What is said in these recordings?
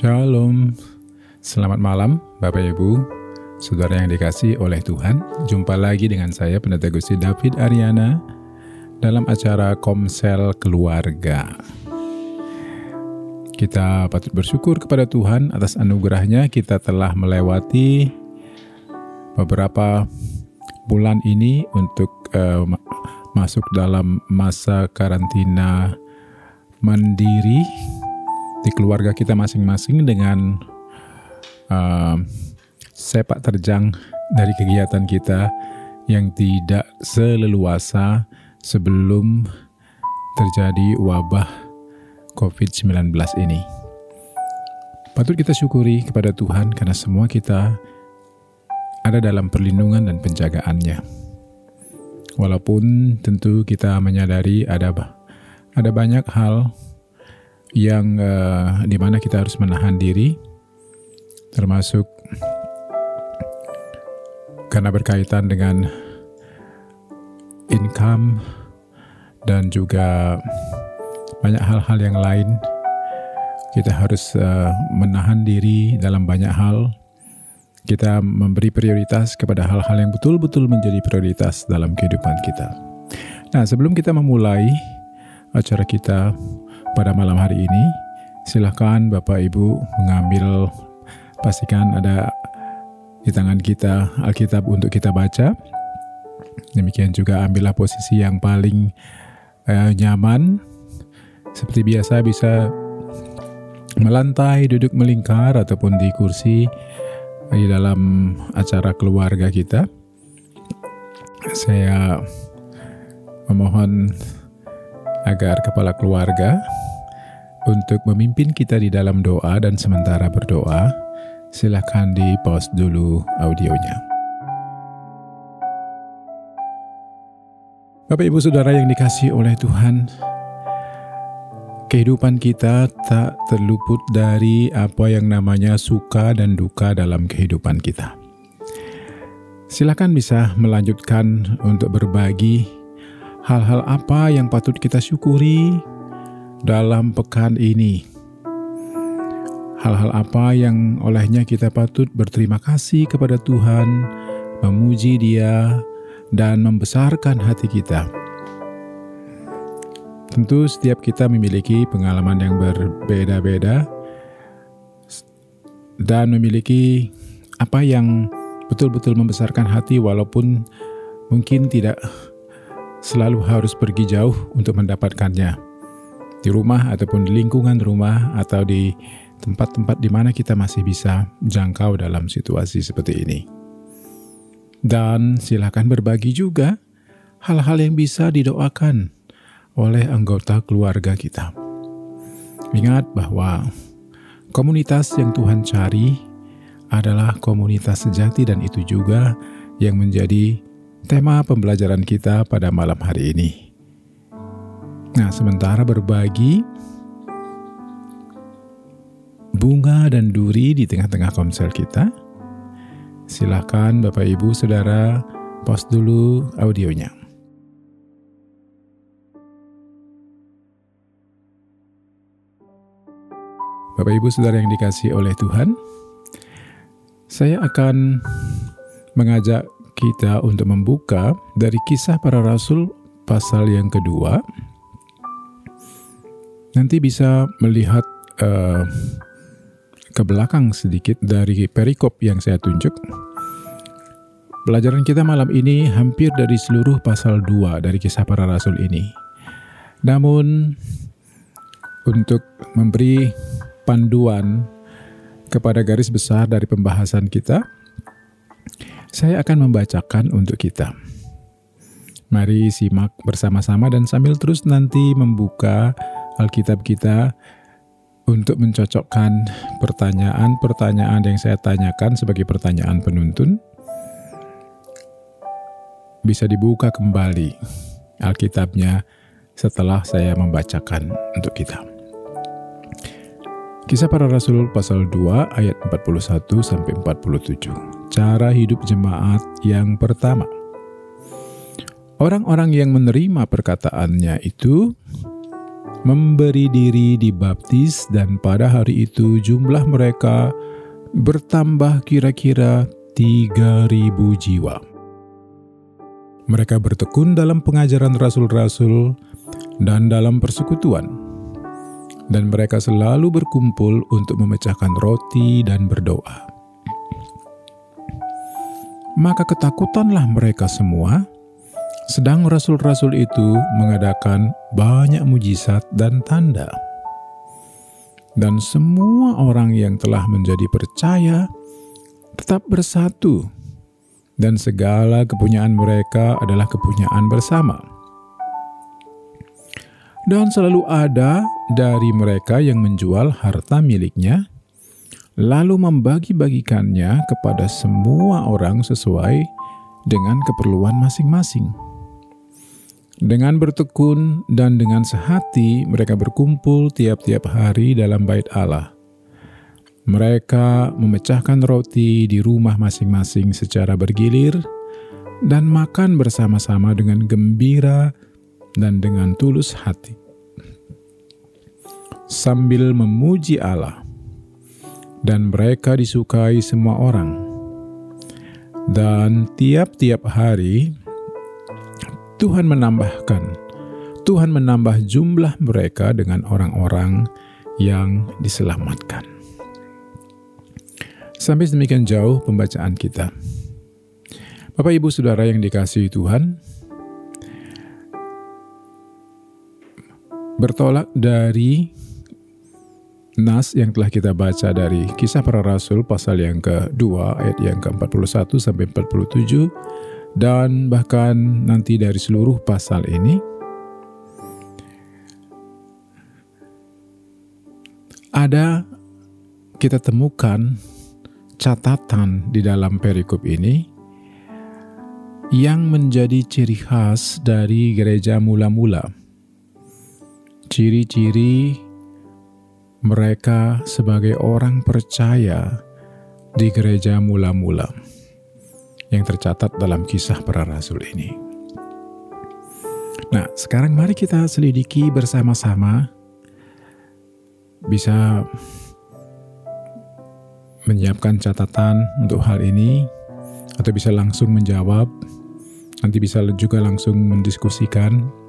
Shalom, selamat malam Bapak Ibu, Saudara yang dikasih oleh Tuhan. Jumpa lagi dengan saya Pendeta Gusti David Ariana dalam acara Komsel Keluarga. Kita patut bersyukur kepada Tuhan atas anugerahnya kita telah melewati beberapa bulan ini untuk uh, masuk dalam masa karantina mandiri di keluarga kita masing-masing dengan uh, sepak terjang dari kegiatan kita yang tidak seleluasa sebelum terjadi wabah COVID-19 ini. Patut kita syukuri kepada Tuhan karena semua kita ada dalam perlindungan dan penjagaannya. Walaupun tentu kita menyadari ada ada banyak hal yang uh, di mana kita harus menahan diri, termasuk karena berkaitan dengan income dan juga banyak hal-hal yang lain. Kita harus uh, menahan diri dalam banyak hal. Kita memberi prioritas kepada hal-hal yang betul-betul menjadi prioritas dalam kehidupan kita. Nah, sebelum kita memulai acara kita pada malam hari ini. Silahkan Bapak Ibu mengambil, pastikan ada di tangan kita Alkitab untuk kita baca. Demikian juga ambillah posisi yang paling uh, nyaman. Seperti biasa bisa melantai, duduk melingkar ataupun di kursi di dalam acara keluarga kita. Saya memohon agar kepala keluarga untuk memimpin kita di dalam doa dan sementara berdoa, silahkan di pause dulu audionya. Bapak Ibu Saudara yang dikasih oleh Tuhan, kehidupan kita tak terluput dari apa yang namanya suka dan duka dalam kehidupan kita. Silakan bisa melanjutkan untuk berbagi hal-hal apa yang patut kita syukuri dalam pekan ini. Hal-hal apa yang olehnya kita patut berterima kasih kepada Tuhan, memuji Dia, dan membesarkan hati kita. Tentu, setiap kita memiliki pengalaman yang berbeda-beda dan memiliki apa yang betul-betul membesarkan hati, walaupun mungkin tidak selalu harus pergi jauh untuk mendapatkannya di rumah ataupun di lingkungan rumah atau di tempat-tempat di mana kita masih bisa jangkau dalam situasi seperti ini. Dan silakan berbagi juga hal-hal yang bisa didoakan oleh anggota keluarga kita. Ingat bahwa komunitas yang Tuhan cari adalah komunitas sejati dan itu juga yang menjadi tema pembelajaran kita pada malam hari ini. Nah, sementara berbagi bunga dan duri di tengah-tengah konsel kita, silakan Bapak Ibu Saudara post dulu audionya. Bapak Ibu Saudara yang dikasih oleh Tuhan, saya akan mengajak kita untuk membuka dari kisah para rasul pasal yang kedua nanti bisa melihat uh, ke belakang sedikit dari perikop yang saya tunjuk. Pelajaran kita malam ini hampir dari seluruh pasal 2 dari kisah para rasul ini. Namun untuk memberi panduan kepada garis besar dari pembahasan kita, saya akan membacakan untuk kita. Mari simak bersama-sama dan sambil terus nanti membuka Alkitab kita untuk mencocokkan pertanyaan-pertanyaan yang saya tanyakan sebagai pertanyaan penuntun bisa dibuka kembali Alkitabnya setelah saya membacakan untuk kita. Kisah para Rasul pasal 2 ayat 41 sampai 47. Cara hidup jemaat yang pertama. Orang-orang yang menerima perkataannya itu memberi diri dibaptis dan pada hari itu jumlah mereka bertambah kira-kira 3000 jiwa. Mereka bertekun dalam pengajaran rasul-rasul dan dalam persekutuan. Dan mereka selalu berkumpul untuk memecahkan roti dan berdoa. Maka ketakutanlah mereka semua, sedang rasul-rasul itu mengadakan banyak mujizat dan tanda. Dan semua orang yang telah menjadi percaya tetap bersatu, dan segala kepunyaan mereka adalah kepunyaan bersama. Dan selalu ada dari mereka yang menjual harta miliknya, lalu membagi-bagikannya kepada semua orang sesuai dengan keperluan masing-masing. Dengan bertekun dan dengan sehati, mereka berkumpul tiap-tiap hari dalam bait Allah. Mereka memecahkan roti di rumah masing-masing secara bergilir dan makan bersama-sama dengan gembira dan dengan tulus hati, sambil memuji Allah, dan mereka disukai semua orang. Dan tiap-tiap hari Tuhan menambahkan, Tuhan menambah jumlah mereka dengan orang-orang yang diselamatkan. Sampai demikian jauh pembacaan kita. Bapak, ibu, saudara yang dikasihi Tuhan, bertolak dari nas yang telah kita baca dari kisah para rasul pasal yang kedua ayat yang ke-41 sampai 47 dan bahkan nanti dari seluruh pasal ini. Ada kita temukan catatan di dalam perikop ini yang menjadi ciri khas dari gereja mula-mula. Ciri-ciri mereka sebagai orang percaya di gereja mula-mula yang tercatat dalam kisah para rasul ini. Nah, sekarang mari kita selidiki bersama-sama. Bisa menyiapkan catatan untuk hal ini atau bisa langsung menjawab. Nanti bisa juga langsung mendiskusikan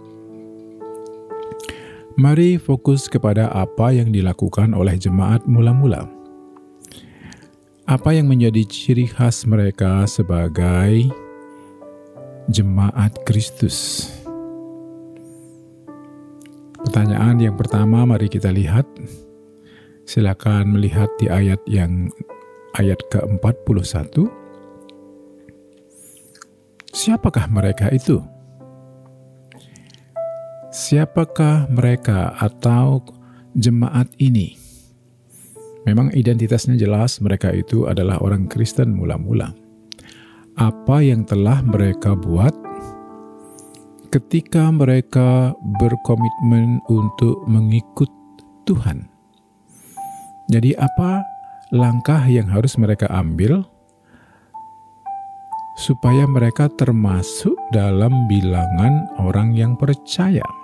Mari fokus kepada apa yang dilakukan oleh jemaat mula-mula. Apa yang menjadi ciri khas mereka sebagai jemaat Kristus? Pertanyaan yang pertama, mari kita lihat. Silakan melihat di ayat yang ayat ke-41. Siapakah mereka itu? Siapakah mereka atau jemaat ini? Memang identitasnya jelas mereka itu adalah orang Kristen mula-mula. Apa yang telah mereka buat ketika mereka berkomitmen untuk mengikut Tuhan? Jadi apa langkah yang harus mereka ambil supaya mereka termasuk dalam bilangan orang yang percaya?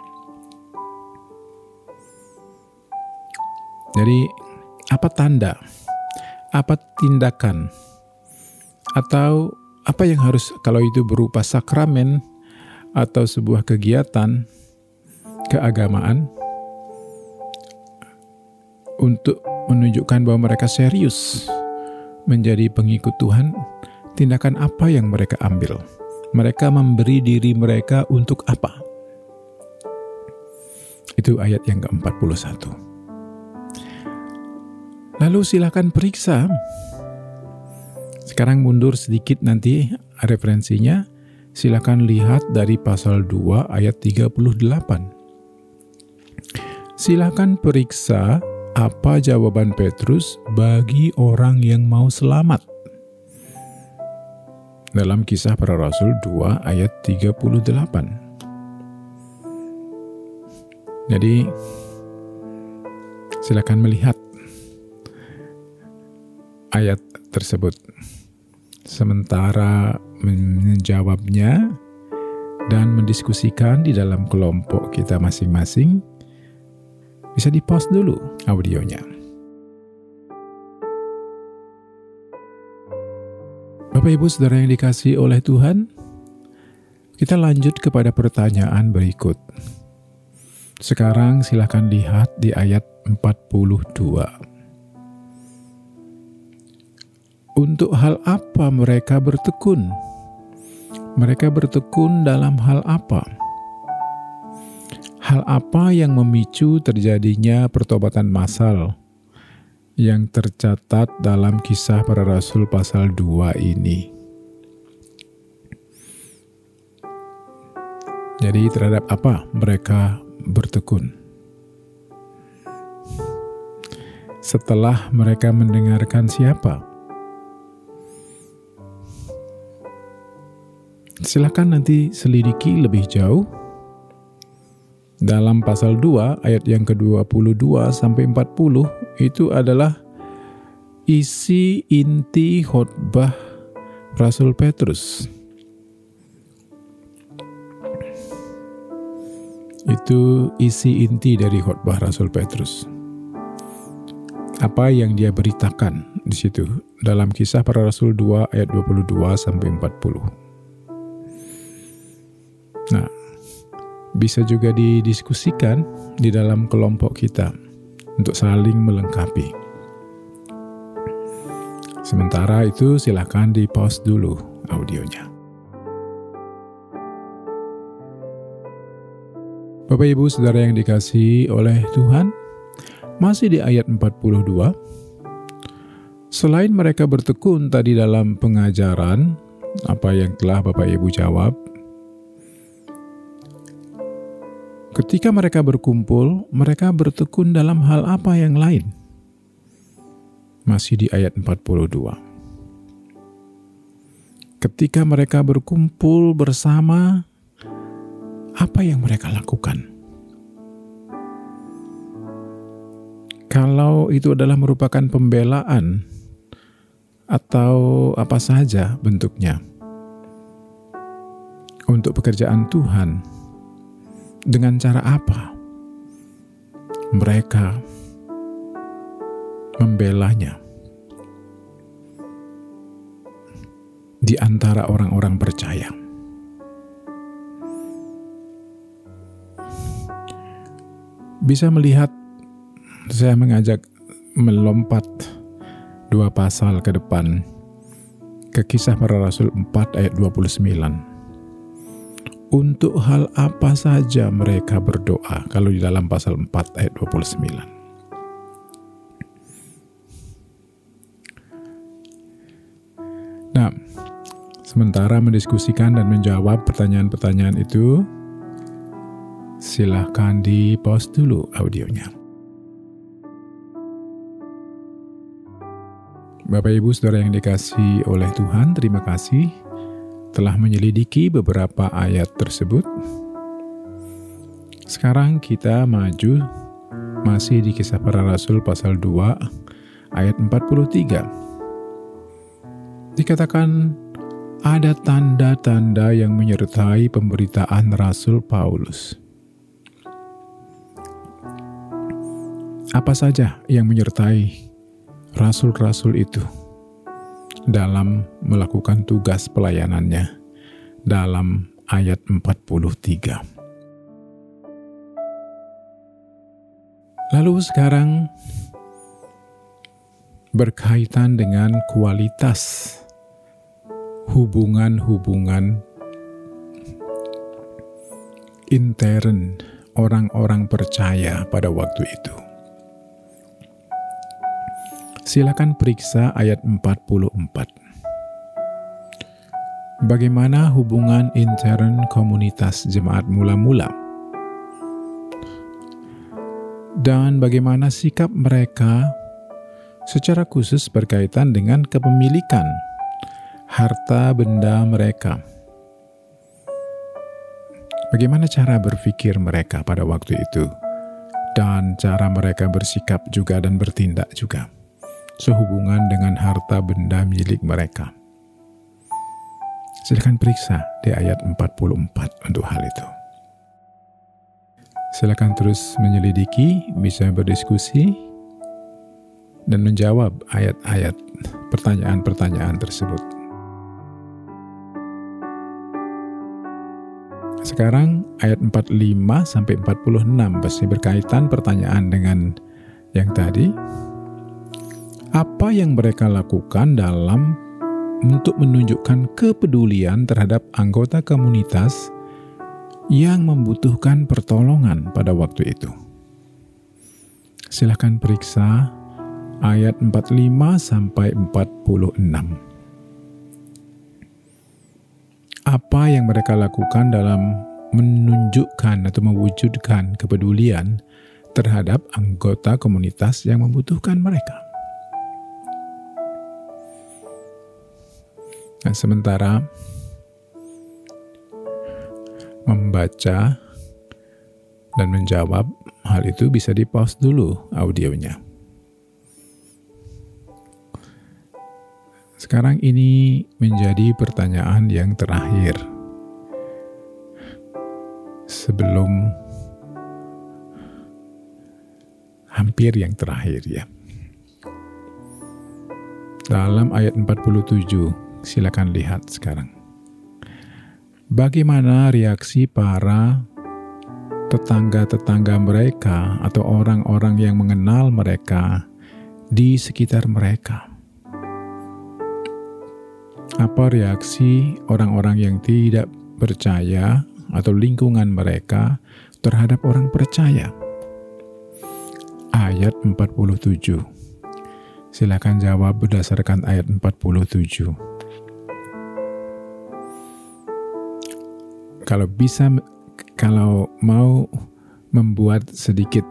Jadi, apa tanda? Apa tindakan? Atau apa yang harus kalau itu berupa sakramen atau sebuah kegiatan keagamaan untuk menunjukkan bahwa mereka serius menjadi pengikut Tuhan, tindakan apa yang mereka ambil? Mereka memberi diri mereka untuk apa? Itu ayat yang ke-41. Lalu silakan periksa. Sekarang mundur sedikit nanti referensinya. Silakan lihat dari pasal 2 ayat 38. Silakan periksa apa jawaban Petrus bagi orang yang mau selamat. Dalam kisah para rasul 2 ayat 38. Jadi silakan melihat ayat tersebut. Sementara menjawabnya dan mendiskusikan di dalam kelompok kita masing-masing, Bisa di-pause dulu audionya. Bapak Ibu Saudara yang dikasih oleh Tuhan, kita lanjut kepada pertanyaan berikut. Sekarang silakan lihat di ayat 42. Untuk hal apa mereka bertekun? Mereka bertekun dalam hal apa? Hal apa yang memicu terjadinya pertobatan massal yang tercatat dalam kisah para rasul pasal 2 ini? Jadi terhadap apa mereka bertekun? Setelah mereka mendengarkan siapa? Silakan nanti selidiki lebih jauh dalam pasal 2 ayat yang ke-22 sampai 40 itu adalah isi inti khotbah Rasul Petrus. Itu isi inti dari khotbah Rasul Petrus. Apa yang dia beritakan di situ dalam kisah para rasul 2 ayat 22 sampai 40. Bisa juga didiskusikan di dalam kelompok kita untuk saling melengkapi. Sementara itu silahkan di pause dulu audionya. Bapak Ibu Saudara yang dikasih oleh Tuhan, masih di ayat 42, selain mereka bertekun tadi dalam pengajaran, apa yang telah Bapak Ibu jawab, Ketika mereka berkumpul, mereka bertekun dalam hal apa yang lain? Masih di ayat 42. Ketika mereka berkumpul bersama, apa yang mereka lakukan? Kalau itu adalah merupakan pembelaan atau apa saja bentuknya untuk pekerjaan Tuhan, dengan cara apa? Mereka membelanya. Di antara orang-orang percaya. Bisa melihat saya mengajak melompat dua pasal ke depan ke kisah para rasul 4 ayat 29 untuk hal apa saja mereka berdoa kalau di dalam pasal 4 ayat 29. Nah, sementara mendiskusikan dan menjawab pertanyaan-pertanyaan itu, silahkan di pause dulu audionya. Bapak Ibu Saudara yang dikasih oleh Tuhan, terima kasih telah menyelidiki beberapa ayat tersebut, sekarang kita maju masih di kisah para rasul pasal 2 ayat 43. Dikatakan ada tanda-tanda yang menyertai pemberitaan Rasul Paulus. Apa saja yang menyertai rasul-rasul itu? Dalam melakukan tugas pelayanannya dalam ayat 43. Lalu sekarang berkaitan dengan kualitas hubungan-hubungan intern orang-orang percaya pada waktu itu. Silakan periksa ayat 44. Bagaimana hubungan intern komunitas jemaat mula-mula? Dan bagaimana sikap mereka secara khusus berkaitan dengan kepemilikan harta benda mereka? Bagaimana cara berpikir mereka pada waktu itu? Dan cara mereka bersikap juga dan bertindak juga sehubungan dengan harta benda milik mereka. Silahkan periksa di ayat 44 untuk hal itu. Silakan terus menyelidiki, bisa berdiskusi, dan menjawab ayat-ayat pertanyaan-pertanyaan tersebut. Sekarang ayat 45 sampai 46 pasti berkaitan pertanyaan dengan yang tadi. Apa yang mereka lakukan dalam untuk menunjukkan kepedulian terhadap anggota komunitas yang membutuhkan pertolongan pada waktu itu? Silahkan periksa ayat 45 sampai 46 apa yang mereka lakukan dalam menunjukkan atau mewujudkan kepedulian terhadap anggota komunitas yang membutuhkan mereka. Nah, sementara membaca dan menjawab hal itu bisa di-pause dulu audionya. Sekarang ini menjadi pertanyaan yang terakhir. Sebelum hampir yang terakhir ya. Dalam ayat 47, silakan lihat sekarang. Bagaimana reaksi para tetangga-tetangga mereka atau orang-orang yang mengenal mereka di sekitar mereka? apa reaksi orang-orang yang tidak percaya atau lingkungan mereka terhadap orang percaya. Ayat 47. Silakan jawab berdasarkan ayat 47. Kalau bisa kalau mau membuat sedikit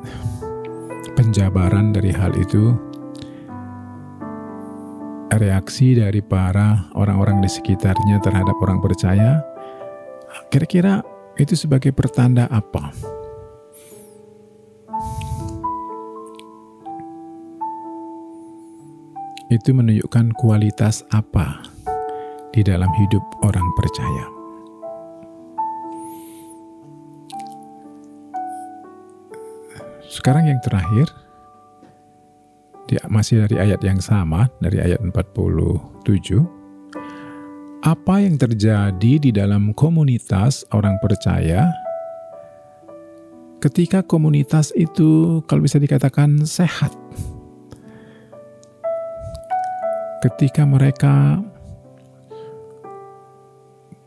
penjabaran dari hal itu, reaksi dari para orang-orang di sekitarnya terhadap orang percaya, kira-kira itu sebagai pertanda apa? Itu menunjukkan kualitas apa di dalam hidup orang percaya. Sekarang yang terakhir, di, masih dari ayat yang sama, dari ayat 47. Apa yang terjadi di dalam komunitas orang percaya ketika komunitas itu kalau bisa dikatakan sehat. Ketika mereka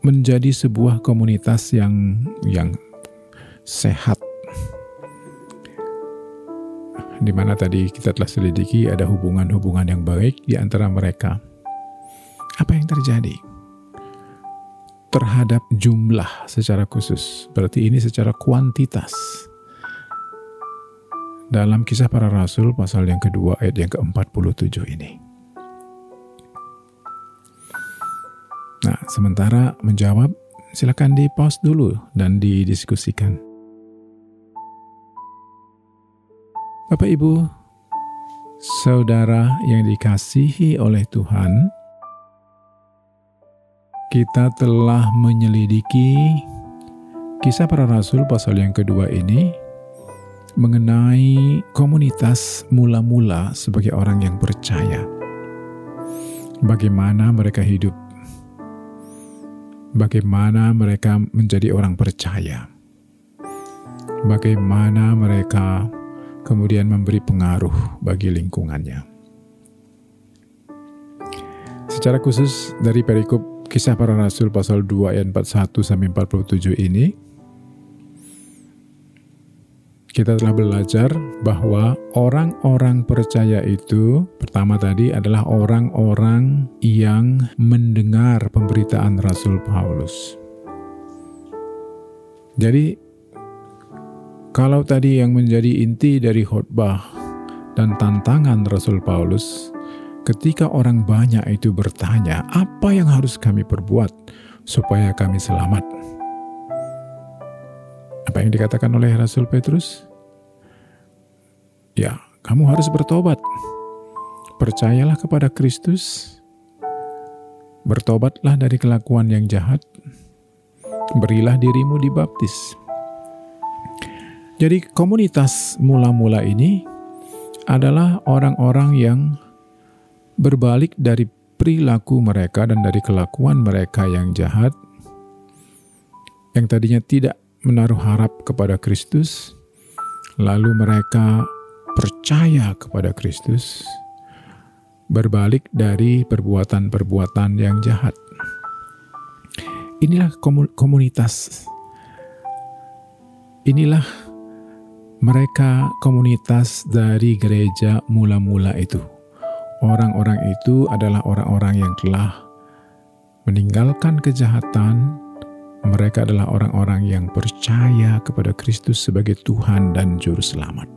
menjadi sebuah komunitas yang yang sehat di mana tadi kita telah selidiki ada hubungan-hubungan yang baik di antara mereka. Apa yang terjadi? Terhadap jumlah secara khusus, berarti ini secara kuantitas. Dalam kisah para rasul pasal yang kedua ayat yang ke-47 ini. Nah, sementara menjawab, silakan di pause dulu dan didiskusikan. Bapak Ibu, saudara yang dikasihi oleh Tuhan, kita telah menyelidiki kisah para rasul pasal yang kedua ini mengenai komunitas mula-mula sebagai orang yang percaya. Bagaimana mereka hidup, bagaimana mereka menjadi orang percaya, bagaimana mereka kemudian memberi pengaruh bagi lingkungannya. Secara khusus dari perikop kisah para rasul pasal 2 ayat 41 sampai 47 ini kita telah belajar bahwa orang-orang percaya itu pertama tadi adalah orang-orang yang mendengar pemberitaan Rasul Paulus. Jadi kalau tadi yang menjadi inti dari khotbah dan tantangan Rasul Paulus, ketika orang banyak itu bertanya, "Apa yang harus kami perbuat supaya kami selamat?" Apa yang dikatakan oleh Rasul Petrus? Ya, kamu harus bertobat. Percayalah kepada Kristus. Bertobatlah dari kelakuan yang jahat. Berilah dirimu dibaptis Jadi komunitas mula-mula ini adalah orang-orang yang berbalik dari perilaku mereka dan dari kelakuan mereka yang jahat, yang tadinya tidak menaruh harap kepada Kristus, lalu mereka percaya kepada Kristus, berbalik dari perbuatan-perbuatan yang jahat. Inilah komunitas, inilah mereka komunitas dari gereja mula-mula itu. Orang-orang itu adalah orang-orang yang telah meninggalkan kejahatan. Mereka adalah orang-orang yang percaya kepada Kristus sebagai Tuhan dan Juru Selamat.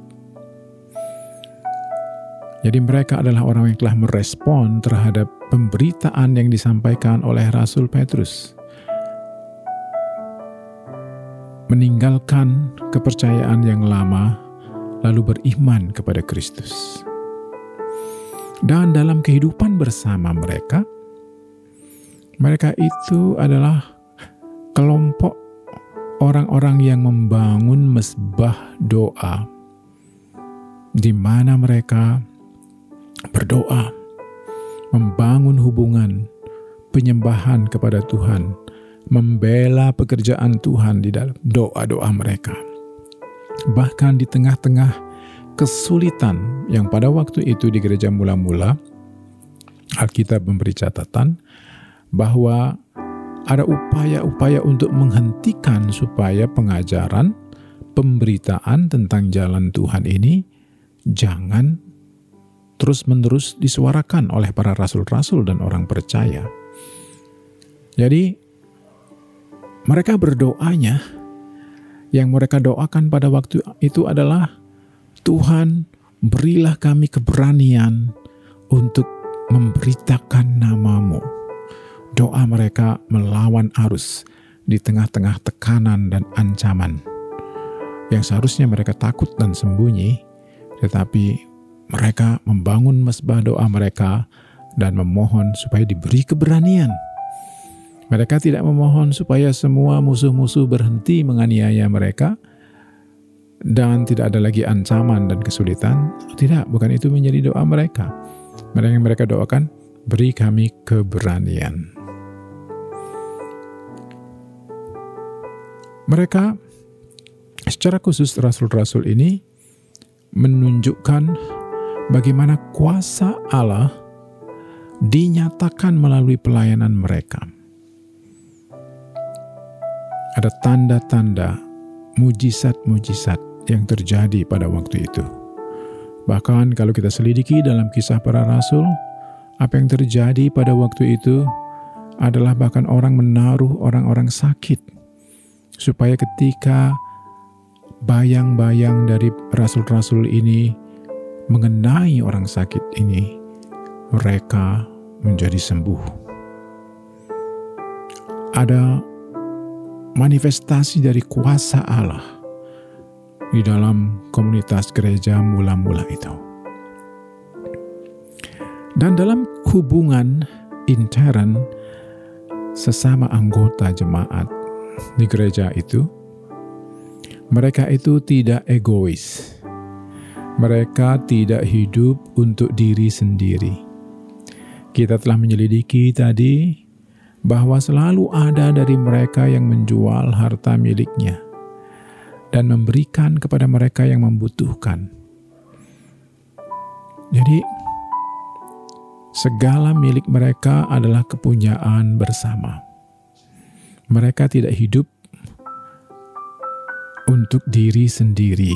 Jadi, mereka adalah orang yang telah merespon terhadap pemberitaan yang disampaikan oleh Rasul Petrus, meninggalkan kepercayaan yang lama, lalu beriman kepada Kristus. Dan dalam kehidupan bersama mereka, mereka itu adalah kelompok orang-orang yang membangun mesbah doa, di mana mereka berdoa, membangun hubungan penyembahan kepada Tuhan, membela pekerjaan Tuhan di dalam doa-doa mereka. Bahkan di tengah-tengah kesulitan yang pada waktu itu di gereja mula-mula, Alkitab memberi catatan bahwa ada upaya-upaya untuk menghentikan supaya pengajaran, pemberitaan tentang jalan Tuhan ini jangan terus-menerus disuarakan oleh para rasul-rasul dan orang percaya. Jadi, mereka berdoanya, yang mereka doakan pada waktu itu adalah Tuhan, berilah kami keberanian untuk memberitakan namamu. Doa mereka melawan arus di tengah-tengah tekanan dan ancaman. Yang seharusnya mereka takut dan sembunyi, tetapi mereka membangun mesbah doa mereka dan memohon supaya diberi keberanian. Mereka tidak memohon supaya semua musuh-musuh berhenti menganiaya mereka, dan tidak ada lagi ancaman dan kesulitan. Tidak, bukan itu menjadi doa mereka. Mereka yang mereka doakan, beri kami keberanian. Mereka secara khusus rasul-rasul ini menunjukkan bagaimana kuasa Allah dinyatakan melalui pelayanan mereka. Ada tanda-tanda, mujizat-mujizat yang terjadi pada waktu itu. Bahkan kalau kita selidiki dalam kisah para rasul, apa yang terjadi pada waktu itu adalah bahkan orang menaruh orang-orang sakit supaya ketika bayang-bayang dari rasul-rasul ini mengenai orang sakit ini, mereka menjadi sembuh. Ada manifestasi dari kuasa Allah di dalam komunitas gereja mula-mula itu. Dan dalam hubungan intern sesama anggota jemaat di gereja itu, mereka itu tidak egois. Mereka tidak hidup untuk diri sendiri. Kita telah menyelidiki tadi bahwa selalu ada dari mereka yang menjual harta miliknya dan memberikan kepada mereka yang membutuhkan. Jadi, segala milik mereka adalah kepunyaan bersama. Mereka tidak hidup untuk diri sendiri.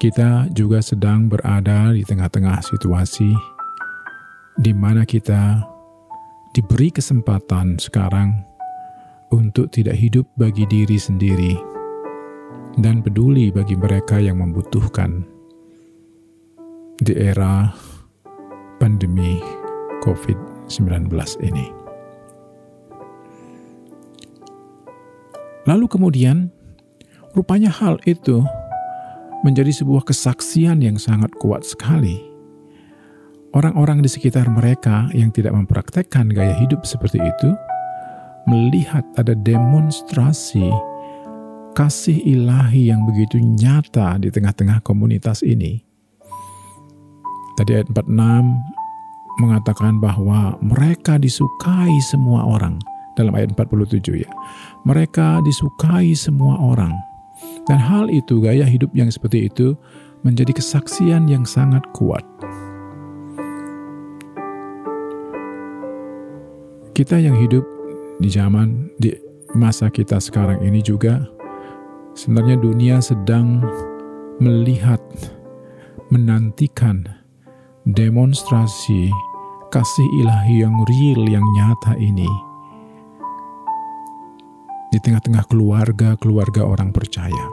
Kita juga sedang berada di tengah-tengah situasi di mana kita diberi kesempatan sekarang untuk tidak hidup bagi diri sendiri dan peduli bagi mereka yang membutuhkan di era pandemi COVID-19 ini. Lalu kemudian, rupanya hal itu menjadi sebuah kesaksian yang sangat kuat sekali. Orang-orang di sekitar mereka yang tidak mempraktekkan gaya hidup seperti itu melihat ada demonstrasi kasih ilahi yang begitu nyata di tengah-tengah komunitas ini. Tadi ayat 46 mengatakan bahwa mereka disukai semua orang dalam ayat 47 ya. Mereka disukai semua orang. Dan hal itu gaya hidup yang seperti itu menjadi kesaksian yang sangat kuat. Kita yang hidup di zaman di masa kita sekarang ini juga sebenarnya dunia sedang melihat menantikan demonstrasi kasih ilahi yang real yang nyata ini di tengah-tengah keluarga-keluarga orang percaya.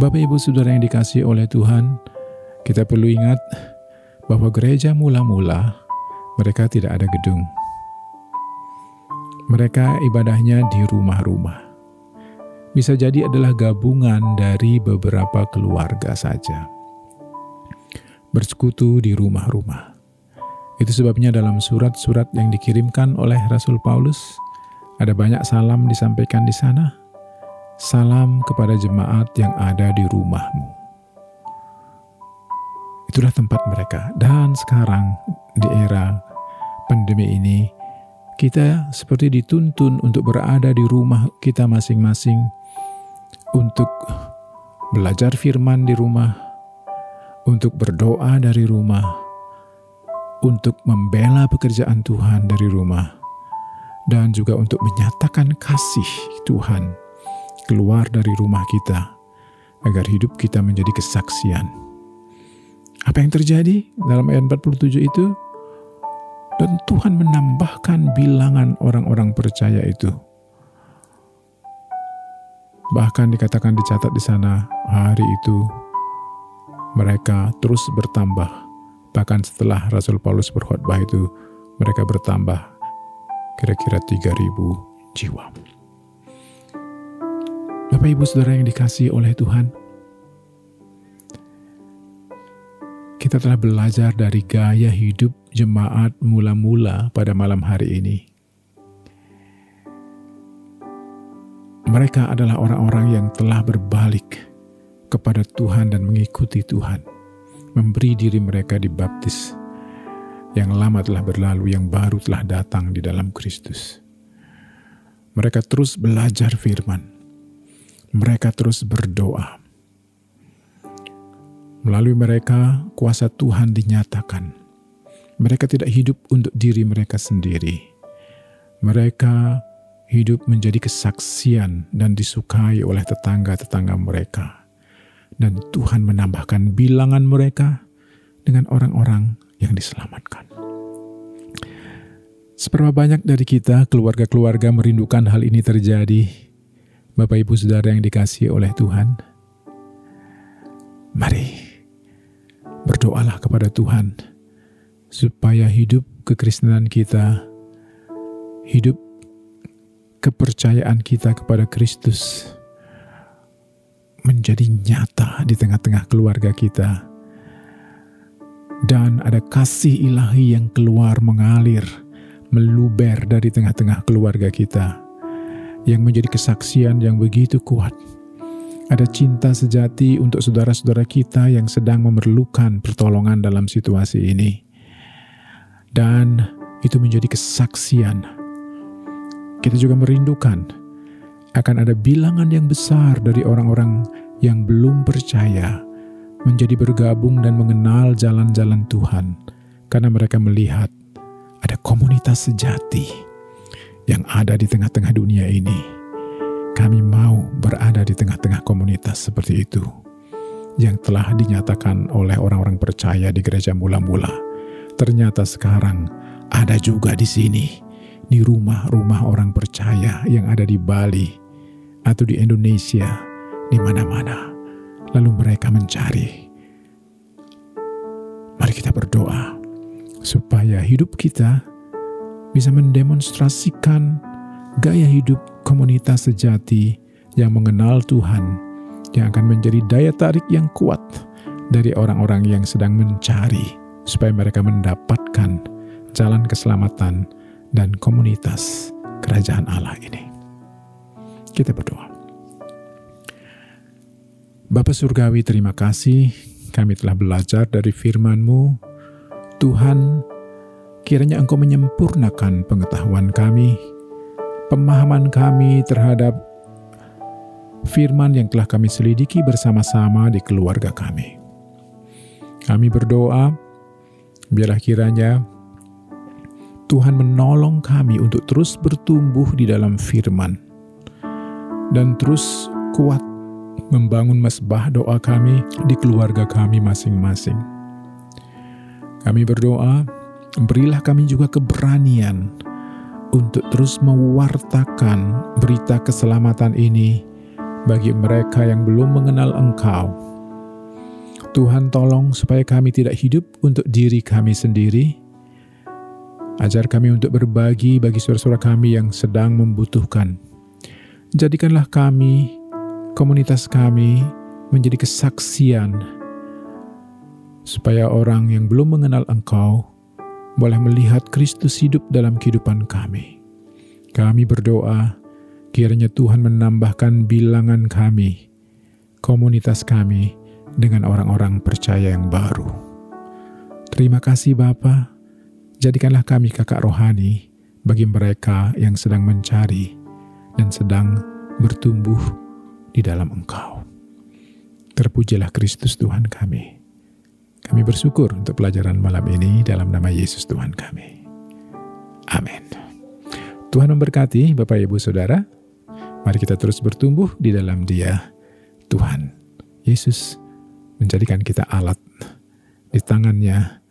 Bapak Ibu Saudara yang dikasih oleh Tuhan, kita perlu ingat bahwa gereja mula-mula mereka tidak ada gedung. Mereka ibadahnya di rumah-rumah. Bisa jadi adalah gabungan dari beberapa keluarga saja. Bersekutu di rumah-rumah. Itu sebabnya dalam surat-surat yang dikirimkan oleh Rasul Paulus, ada banyak salam disampaikan di sana. Salam kepada jemaat yang ada di rumahmu. Itulah tempat mereka. Dan sekarang di era pandemi ini, kita seperti dituntun untuk berada di rumah kita masing-masing untuk belajar firman di rumah, untuk berdoa dari rumah, untuk membela pekerjaan Tuhan dari rumah dan juga untuk menyatakan kasih Tuhan keluar dari rumah kita agar hidup kita menjadi kesaksian. Apa yang terjadi dalam ayat 47 itu? Dan Tuhan menambahkan bilangan orang-orang percaya itu. Bahkan dikatakan dicatat di sana hari itu mereka terus bertambah. Bahkan setelah Rasul Paulus berkhotbah itu mereka bertambah kira-kira 3000 jiwa. Bapak Ibu Saudara yang dikasih oleh Tuhan, kita telah belajar dari gaya hidup jemaat mula-mula pada malam hari ini. Mereka adalah orang-orang yang telah berbalik kepada Tuhan dan mengikuti Tuhan, memberi diri mereka dibaptis yang lama telah berlalu, yang baru telah datang di dalam Kristus. Mereka terus belajar firman. Mereka terus berdoa. Melalui mereka, kuasa Tuhan dinyatakan. Mereka tidak hidup untuk diri mereka sendiri. Mereka hidup menjadi kesaksian dan disukai oleh tetangga-tetangga mereka. Dan Tuhan menambahkan bilangan mereka dengan orang-orang yang diselamatkan. Seberapa banyak dari kita, keluarga-keluarga merindukan hal ini terjadi, Bapak Ibu Saudara yang dikasih oleh Tuhan? Mari berdoalah kepada Tuhan supaya hidup kekristenan kita, hidup kepercayaan kita kepada Kristus menjadi nyata di tengah-tengah keluarga kita dan ada kasih ilahi yang keluar mengalir, meluber dari tengah-tengah keluarga kita, yang menjadi kesaksian yang begitu kuat. Ada cinta sejati untuk saudara-saudara kita yang sedang memerlukan pertolongan dalam situasi ini, dan itu menjadi kesaksian. Kita juga merindukan akan ada bilangan yang besar dari orang-orang yang belum percaya menjadi bergabung dan mengenal jalan-jalan Tuhan karena mereka melihat ada komunitas sejati yang ada di tengah-tengah dunia ini. Kami mau berada di tengah-tengah komunitas seperti itu yang telah dinyatakan oleh orang-orang percaya di gereja mula-mula. Ternyata sekarang ada juga di sini, di rumah-rumah orang percaya yang ada di Bali atau di Indonesia, di mana-mana lalu mereka mencari. Mari kita berdoa supaya hidup kita bisa mendemonstrasikan gaya hidup komunitas sejati yang mengenal Tuhan, yang akan menjadi daya tarik yang kuat dari orang-orang yang sedang mencari, supaya mereka mendapatkan jalan keselamatan dan komunitas kerajaan Allah ini. Kita berdoa. Bapak Surgawi terima kasih kami telah belajar dari firman-Mu. Tuhan, kiranya Engkau menyempurnakan pengetahuan kami, pemahaman kami terhadap firman yang telah kami selidiki bersama-sama di keluarga kami. Kami berdoa, biarlah kiranya Tuhan menolong kami untuk terus bertumbuh di dalam firman dan terus kuat membangun mesbah doa kami di keluarga kami masing-masing. Kami berdoa, berilah kami juga keberanian untuk terus mewartakan berita keselamatan ini bagi mereka yang belum mengenal Engkau. Tuhan tolong supaya kami tidak hidup untuk diri kami sendiri. Ajar kami untuk berbagi bagi saudara-saudara kami yang sedang membutuhkan. Jadikanlah kami komunitas kami menjadi kesaksian supaya orang yang belum mengenal Engkau boleh melihat Kristus hidup dalam kehidupan kami. Kami berdoa kiranya Tuhan menambahkan bilangan kami, komunitas kami dengan orang-orang percaya yang baru. Terima kasih Bapa, jadikanlah kami kakak rohani bagi mereka yang sedang mencari dan sedang bertumbuh di dalam Engkau. Terpujilah Kristus Tuhan kami. Kami bersyukur untuk pelajaran malam ini dalam nama Yesus Tuhan kami. Amin. Tuhan memberkati Bapak Ibu Saudara. Mari kita terus bertumbuh di dalam Dia. Tuhan Yesus menjadikan kita alat di tangannya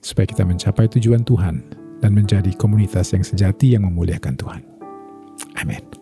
supaya kita mencapai tujuan Tuhan dan menjadi komunitas yang sejati yang memuliakan Tuhan. Amin.